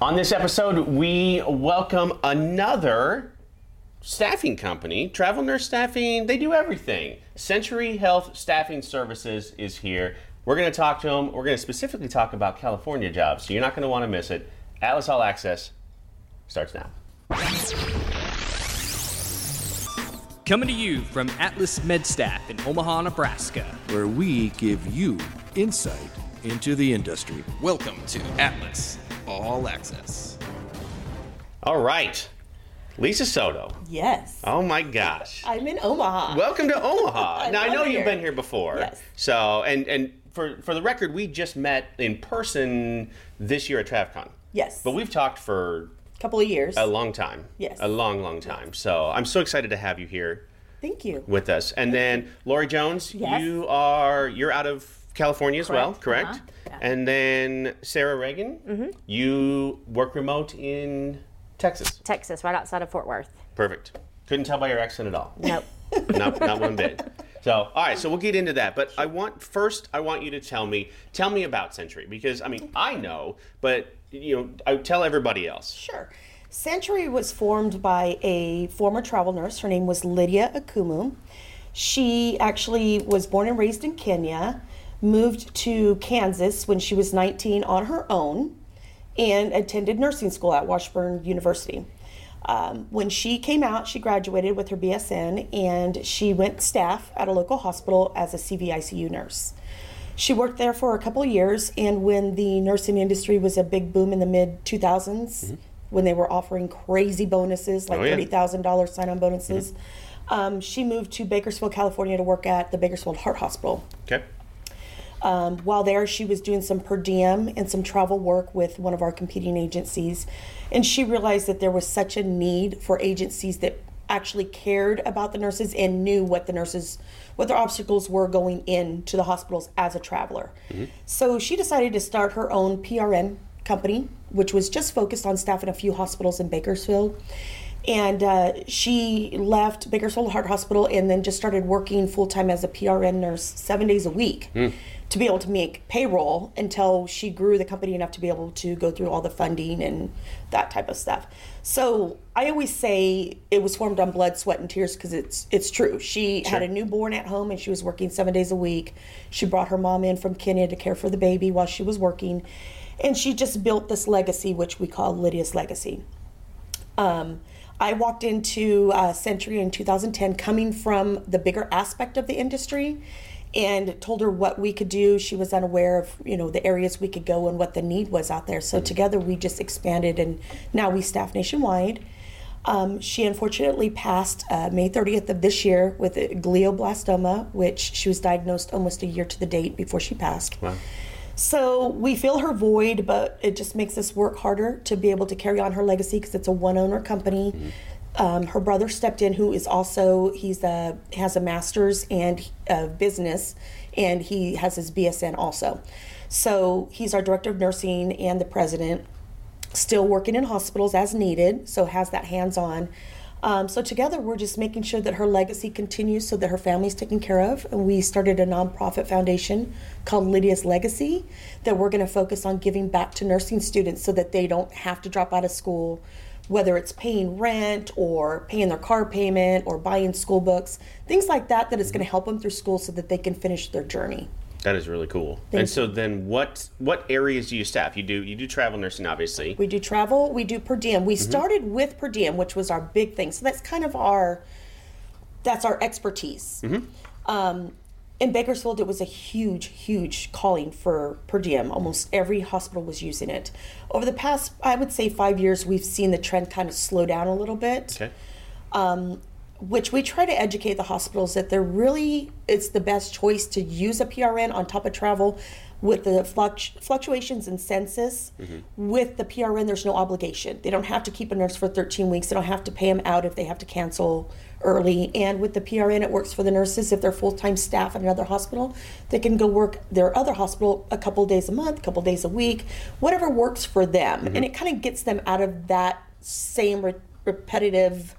On this episode, we welcome another staffing company, Travel Nurse Staffing. They do everything. Century Health Staffing Services is here. We're going to talk to them. We're going to specifically talk about California jobs, so you're not going to want to miss it. Atlas All Access starts now. Coming to you from Atlas MedStaff in Omaha, Nebraska. where we give you insight into the industry. Welcome to Atlas All Access. All right, Lisa Soto. Yes. Oh my gosh. I'm in Omaha. Welcome to Omaha. I now I know it you've been here before. Yes. So and and for for the record, we just met in person this year at TravCon. yes. But we've talked for a couple of years. a long time. Yes. A long, long time. So I'm so excited to have you here Thank you. with us. And then Lori Jones, Yes. you are you're out of California as well, Correct. correct? Uh-huh. Yeah. And then Sarah Reagan, Mm-hmm. you work remote in Texas. Texas, right outside of Fort Worth. Perfect. Couldn't tell by your accent at all. Nope. not, not one bit. So, all right, so we'll get into that. But I want first, I want you to tell me, tell me about Century because I mean, I know, but you know, I tell everybody else. Sure. Century was formed by a former travel nurse. Her name was Lydia Akumu. She actually was born and raised in Kenya, moved to Kansas when she was 19 on her own, and attended nursing school at Washburn University. Um, when she came out, she graduated with her BSN and she went staff at a local hospital as a CVICU nurse. She worked there for a couple years, and when the nursing industry was a big boom in the mid 2000s, when they were offering crazy bonuses like Oh, yeah. $30,000 sign on bonuses, um, she moved to Bakersfield, California to work at the Bakersfield Heart Hospital. Okay. Um, while there, she was doing some per diem and some travel work with one of our competing agencies. And she realized that there was such a need for agencies that actually cared about the nurses and knew what the nurses, what their obstacles were going into the hospitals as a traveler. So she decided to start her own PRN company, which was just focused on staff in a few hospitals in Bakersfield. And uh, she left Bakersfield Heart Hospital and then just started working full time as a PRN nurse seven days a week to be able to make payroll until she grew the company enough to be able to go through all the funding and that type of stuff. So I always say it was formed on blood, sweat, and tears because it's it's true. She had a newborn at home and she was working seven days a week. She brought her mom in from Kenya to care for the baby while she was working, and she just built this legacy, which we call Lydia's legacy. Um, I walked into uh, Century in 2010 coming from the bigger aspect of the industry and told her what we could do. She was unaware of, you know, the areas we could go and what the need was out there. So together we just expanded and now we staff nationwide. Um, she unfortunately passed uh, May 30th of this year with glioblastoma, which she was diagnosed almost a year to the date before she passed. So we fill her void, but it just makes us work harder to be able to carry on her legacy because it's a one-owner company. Um, her brother stepped in, who is also he's a has a master's and uh, business, and he has his BSN also. So he's our director of nursing and the president. Still working in hospitals as needed, so has that hands-on. Um, so together, we're just making sure that her legacy continues, so that her family's taken care of. And we started a nonprofit foundation called Lydia's Legacy that we're going to focus on giving back to nursing students, so that they don't have to drop out of school, whether it's paying rent or paying their car payment or buying school books, things like that. That is going to help them through school, so that they can finish their journey. That is really cool. and so then what what areas do you staff? You do you do travel nursing obviously. We do travel, we do per diem. We mm-hmm. started with per diem, which was our big thing. So that's kind of our that's our expertise. Mm-hmm. Um, in Bakersfield, it was a huge, huge calling for per diem. Almost every hospital was using it. Over the past, I would say, five years, we've seen the trend kind of slow down a little bit Okay. Um, which we try to educate the hospitals that they're really it's the best choice to use a PRN on top of travel with the fluct- fluctuations in census. Mm-hmm. With the PRN there's no obligation. They don't have to keep a nurse for 13 weeks. They don't have to pay them out if they have to cancel early. And with the PRN it works for the nurses. If they're full-time staff at another hospital they can go work their other hospital a couple days a month a couple days a week whatever works for them. Mm-hmm. And it kind of gets them out of that same re- repetitive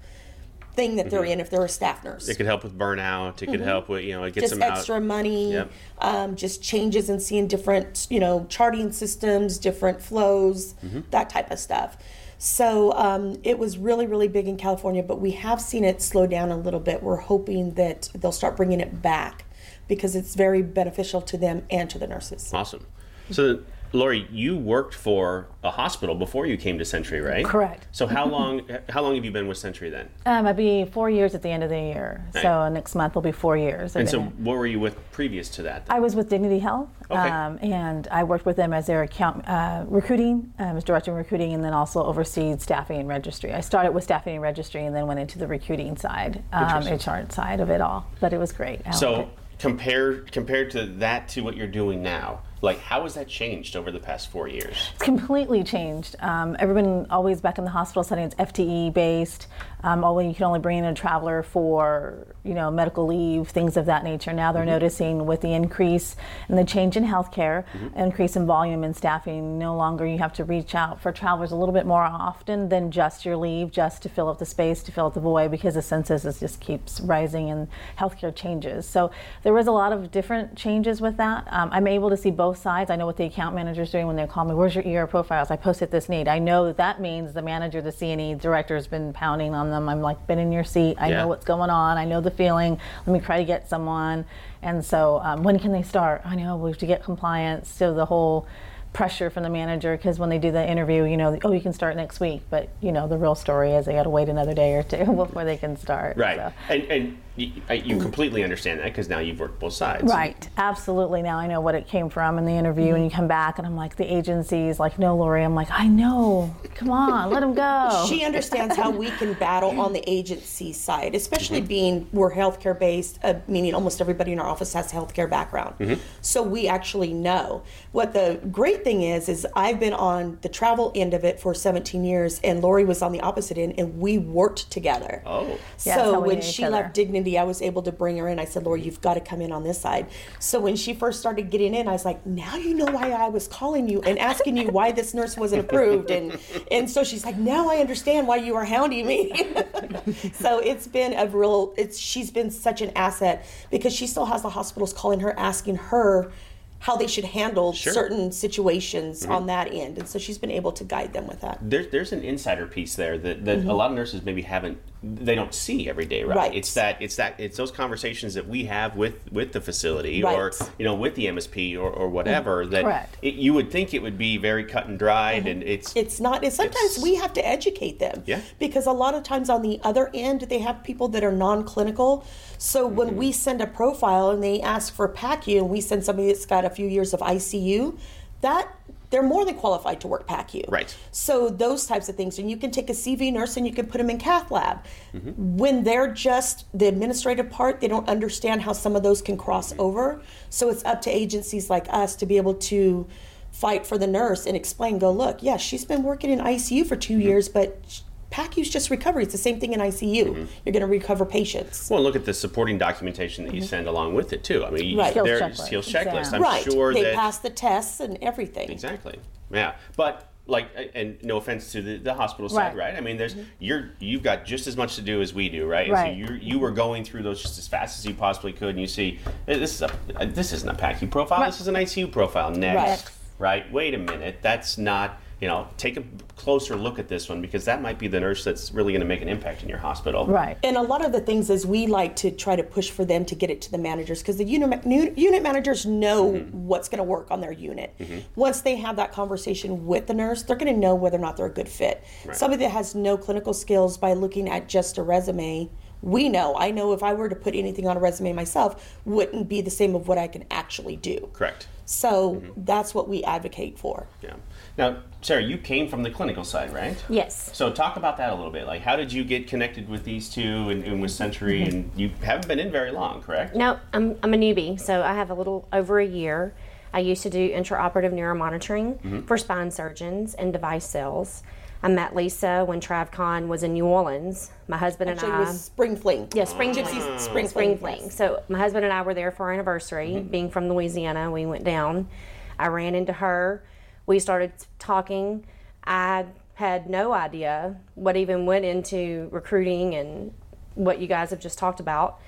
thing that they're in if they're a staff nurse. It could help with burnout. It could help with you know it gets Mm-hmm. just them extra out. money, Yep. um, just changes and seeing different, you know, charting systems, different flows, Mm-hmm. that type of stuff. So um, it was really, really big in California, but we have seen it slow down a little bit. We're hoping that they'll start bringing it back because it's very beneficial to them and to the nurses. Awesome. So, Lori, you worked for a hospital before you came to Century, right? Correct. So how long how long have you been with Century then? Um, I'll be four years at the end of the year. So next month will be four years. And so what were you with previous to that? I was with Dignity Health, Okay. um, and I worked with them as their account uh, recruiting, um, as director of recruiting, and then also overseed staffing and registry. I started with staffing and registry, and then went into the recruiting side, um, HR side of it all. But it was great. I So it. compared compared to that to what you're doing now, like how has that changed over the past four years? It's completely changed. Um, everyone always back in the hospital setting, it's FTE based. Um, only you can only bring in a traveler for you know medical leave, things of that nature. Now they're noticing with the increase and the change in healthcare, increase in volume and staffing. No longer you have to reach out for travelers a little bit more often than just your leave, just to fill up the space, to fill up the void, because the census is just keeps rising and healthcare changes. So there was a lot of different changes with that. Um, I'm able to see both sides. I know what the account manager is doing when they call me. Where's your ER profiles? I posted this need. I know that that means the manager, the CNE director, has been pounding on them. I'm like, been in your seat. I Yeah. know what's going on. I know the feeling. Let me try to get someone. And so, um, when can they start? I know we have to get compliance. So the whole pressure from the manager because when they do the interview, you know, oh, you can start next week. But you know, the real story is they got to wait another day or two before they can start. Right. so. And and you, I- you completely understand that because now you've worked both sides. Right, absolutely. Now I know what it came from in the interview, and you come back, and I'm like, the agency's like, no, Lori. I'm like, I know. Come on, let him go. She understands how we can battle on the agency side, especially Mm-hmm. being we're healthcare based, uh, meaning almost everybody in our office has a healthcare background. Mm-hmm. So we actually know. What the great thing is, is I've been on the travel end of it for 17 years, and Lori was on the opposite end, and we worked together. Oh. Yeah, so when she left Dignity, I was able to bring her in. I said, Lori, mm-hmm. you've got to come in on this side. So when she first started getting in, I was like, now you know why I was calling you and asking you why this nurse wasn't approved. And and so she's like, now I understand why you are hounding me. so it's been a real. It's she's been such an asset because she still has the hospitals calling her asking her how they should handle Sure. certain situations on that end, and so she's been able to guide them with that. There's there's an insider piece there that, that a lot of nurses maybe haven't they don't see every day, right? Mm-hmm. Right. It's that it's that it's those conversations that we have with with the facility or Right. Mm-hmm. you know with the MSP or, or whatever that Correct. it, you would think it would be very cut and dried and it's It's not. It's, sometimes we have to educate them. Yeah. Because a lot of times on the other end, they have people that are non-clinical. So Mm-hmm. when we send a profile and they ask for PACU, and we send somebody that's got a few years of ICU, that they're more than qualified to work PACU. Right. So those types of things, and you can take a CV nurse and you can put them in cath lab. Mm-hmm. When they're just the administrative part, they don't understand how some of those can cross Mm-hmm. over. So it's up to agencies like us to be able to fight for the nurse and explain. Go look, yeah, she's been working in ICU for 2 Mm-hmm. years, but PACU's just recovery. It's the same thing in ICU. Mm-hmm. You're going to recover patients. well look at the supporting documentation that you send along with it too. I mean Mm-hmm. Right. Skills checklist. skills checklist. Exam. I'm right. sure they that pass the tests and everything. Exactly. Yeah, but like, and no offense to the, the hospital side, Right. right? I mean, there's you're you've got just as much to do as we do, right? And Right. So you you were going through those just as fast as you possibly could, and you see this is a this isn't a PACU profile. This is an ICU profile. Next, right? Wait a minute, that's not. You know, take a closer look at this one because that might be the nurse that's really going to make an impact in your hospital. Right. And a lot of the things is we like to try to push for them to get it to the managers because the unit, unit managers know Mm-hmm. what's going to work on their unit. Once they have that conversation with the nurse, they're going to know whether or not they're a good fit. Somebody that has no clinical skills by looking at just a resume, we know. I know if I were to put anything on a resume myself, wouldn't be the same of what I can actually do. Correct. So Mm-hmm. that's what we advocate for. Yeah. Now, Sarah, you came from the clinical side, right? Yes. So talk about that a little bit. Like, how did you get connected with these two and, and with Century? And you haven't been in very long, correct? No, I'm, I'm a newbie, so I have a little over a year. I used to do intraoperative neuromonitoring for spine surgeons and device sales. I met Lisa when TravCon was in New Orleans. My husband Actually, and it I. was Spring Fling. yeah, Spring Gypsy Fling. Spring Spring Fling. Fling. yes. So my husband and I were there for our anniversary, being from Louisiana. We went down. I ran into her. We started talking. I had no idea what even went into recruiting and what you guys have just talked about.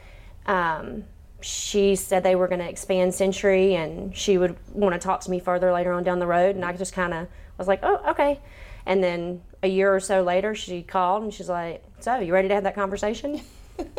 Um, she said they were going to expand Century and she would want to talk to me further later on down the road. And I just kind of was like, oh, okay. And then a year or so later, she called and she's like, so you ready to have that conversation?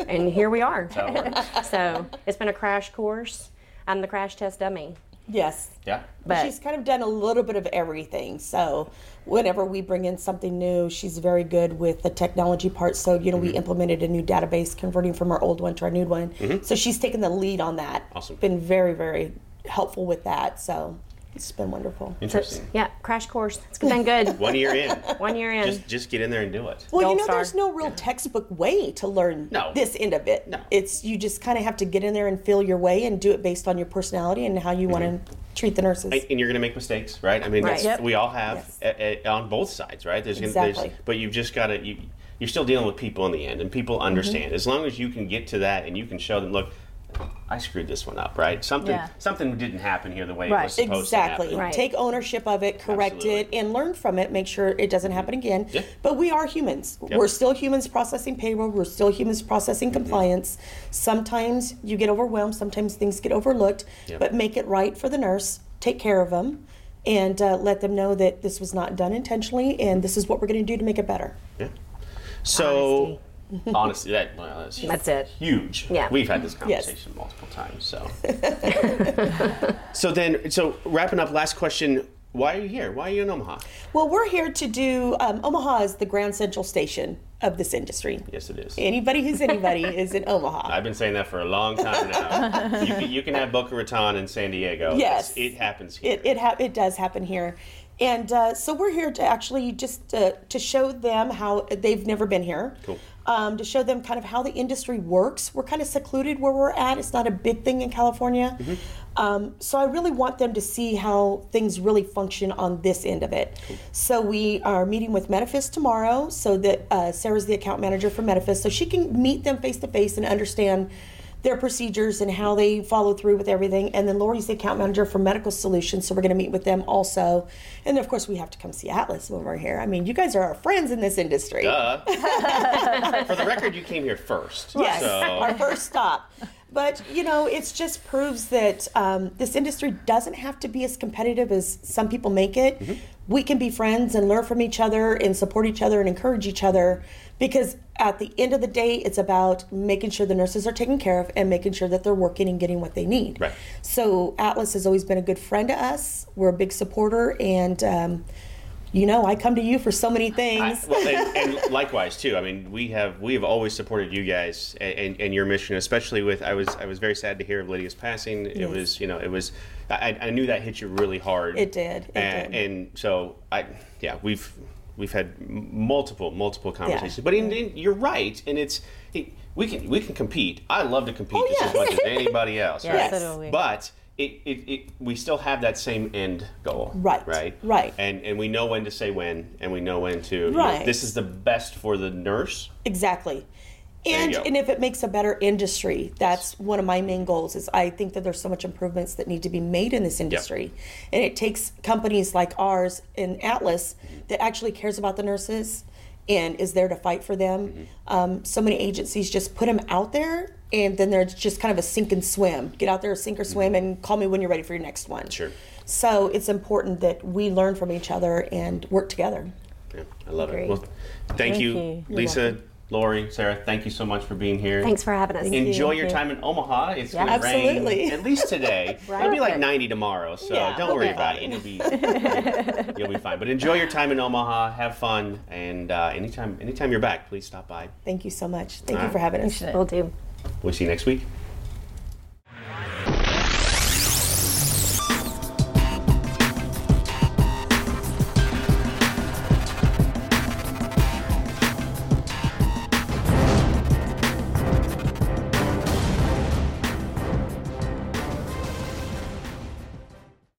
and here we are. so it's been a crash course. I'm the crash test dummy. Yes. Yeah. But she's kind of done a little bit of everything. So whenever we bring in something new, she's very good with the technology part. So you know, Mm-hmm. we implemented a new database, converting from our old one to our new one. So she's taken the lead on that. Mm-hmm. Awesome. Been very, very helpful with that. So it's been wonderful. Interesting. yeah, crash course. It's been good. One year in. One year in. Just just get in there and do it. Well, you know, star. there's no real textbook way to learn No. this end of it. No. It's you just kind of have to get in there and feel your way and do it based on your personality and how you want to treat the nurses. And and you're going to make mistakes, right? I mean, Right. Yep. we all have Yes. a- a- on both sides, right? There's, gonna, there's Exactly. but you've just got to you, you're still dealing with people in the end, and people Mm-hmm. understand. As long as you can get to that and you can show them, look, I screwed this one up, right? Something Yeah. something didn't happen here the way it was supposed Exactly. to happen. Right. Take ownership of it, correct Absolutely. it, and learn from it. Make sure it doesn't happen again. Yeah. But we are humans. Yep. We're still humans processing payroll. We're still humans processing Mm-hmm. compliance. Sometimes you get overwhelmed. Sometimes things get overlooked. Yep. But make it right for the nurse. Take care of them. And uh, let them know that this was not done intentionally, and this is what we're going to do to make it better. Yeah. So, honestly, that well, that's, That's it. Huge. Yeah. We've had this Yes. conversation multiple times. So, so then, so wrapping up, last question: Why are you here? Why are you in Omaha? Well, we're here to do. Um, Omaha is the Grand Central Station of this industry. Yes, it is. Anybody who's anybody is in Omaha. I've been saying that for a long time now. you, can, you can have Boca Raton in San Diego. Yes. It's- it happens here. It it, ha- it does happen here, and uh, so we're here to actually just uh, to show them how they've never been here. Cool. Um, to show them kind of how the industry works. We're kind of secluded where we're at. It's not a big thing in California. Mm-hmm. Um, so I really want them to see how things really function on this end of it. So we are meeting with Medefis tomorrow. So that uh, Sarah's the account manager for Medefis, so she can meet them face to face and understand their procedures and how they follow through with everything. And then Lori's the account manager for Medical Solutions, so we're going to meet with them also. And then, of course, we have to come see Atlas when we're here. I mean, you guys are our friends in this industry. Duh. for the record, you came here first. Yes, So, our first stop. But you know, it just proves that um, this industry doesn't have to be as competitive as some people make it. Mm-hmm. We can be friends and learn from each other and support each other and encourage each other. Because at the end of the day, it's about making sure the nurses are taken care of and making sure that they're working and getting what they need. Right. So Atlas has always been a good friend to us. We're a big supporter, and um, you know, I come to you for so many I, things. well, and, and likewise too. I mean, we have we have always supported you guys and, and, and your mission, especially with. I was I was very sad to hear of Lydia's passing. It was you know it was. I, I knew that hit you really hard. It did, it and, did. and so I yeah we've we've had multiple multiple conversations. But in, in, you're right, and it's it, we can we can compete. I love to compete Oh, just as much as anybody else. Yes, right? so do we. But it, it, it, we still have that same end goal. Right, Right. right. And and we know when to say when, and we know when to. you know, Right. this is the best for the nurse. Exactly. And, and if it makes a better industry, that's one of my main goals is I think that there's so much improvements that need to be made in this industry. And it takes companies like ours in Atlas that actually cares about the nurses and is there to fight for them. Mm-hmm. Um, so many agencies just put them out there and then there's just kind of a sink and swim. Get out there, sink or swim, and call me when you're ready for your next one. Mm-hmm. Sure. So it's important that we learn from each other and work together. Yeah, I love Agree. it. Well, thank, Thank you, you. You're Lisa, Lori, Sarah. Thank you so much for being here. Thanks for having us. Enjoy you. your time in Omaha. It's Yeah. going to rain Absolutely. at least today. It'll be like 90 tomorrow, so Yeah, don't worry be about it. It'll be you'll be fine. But enjoy your time in Omaha. Have fun, and uh, anytime anytime you're back, please stop by. Thank you so much. Thank All you right. for having us. We'll do. We'll see you next week.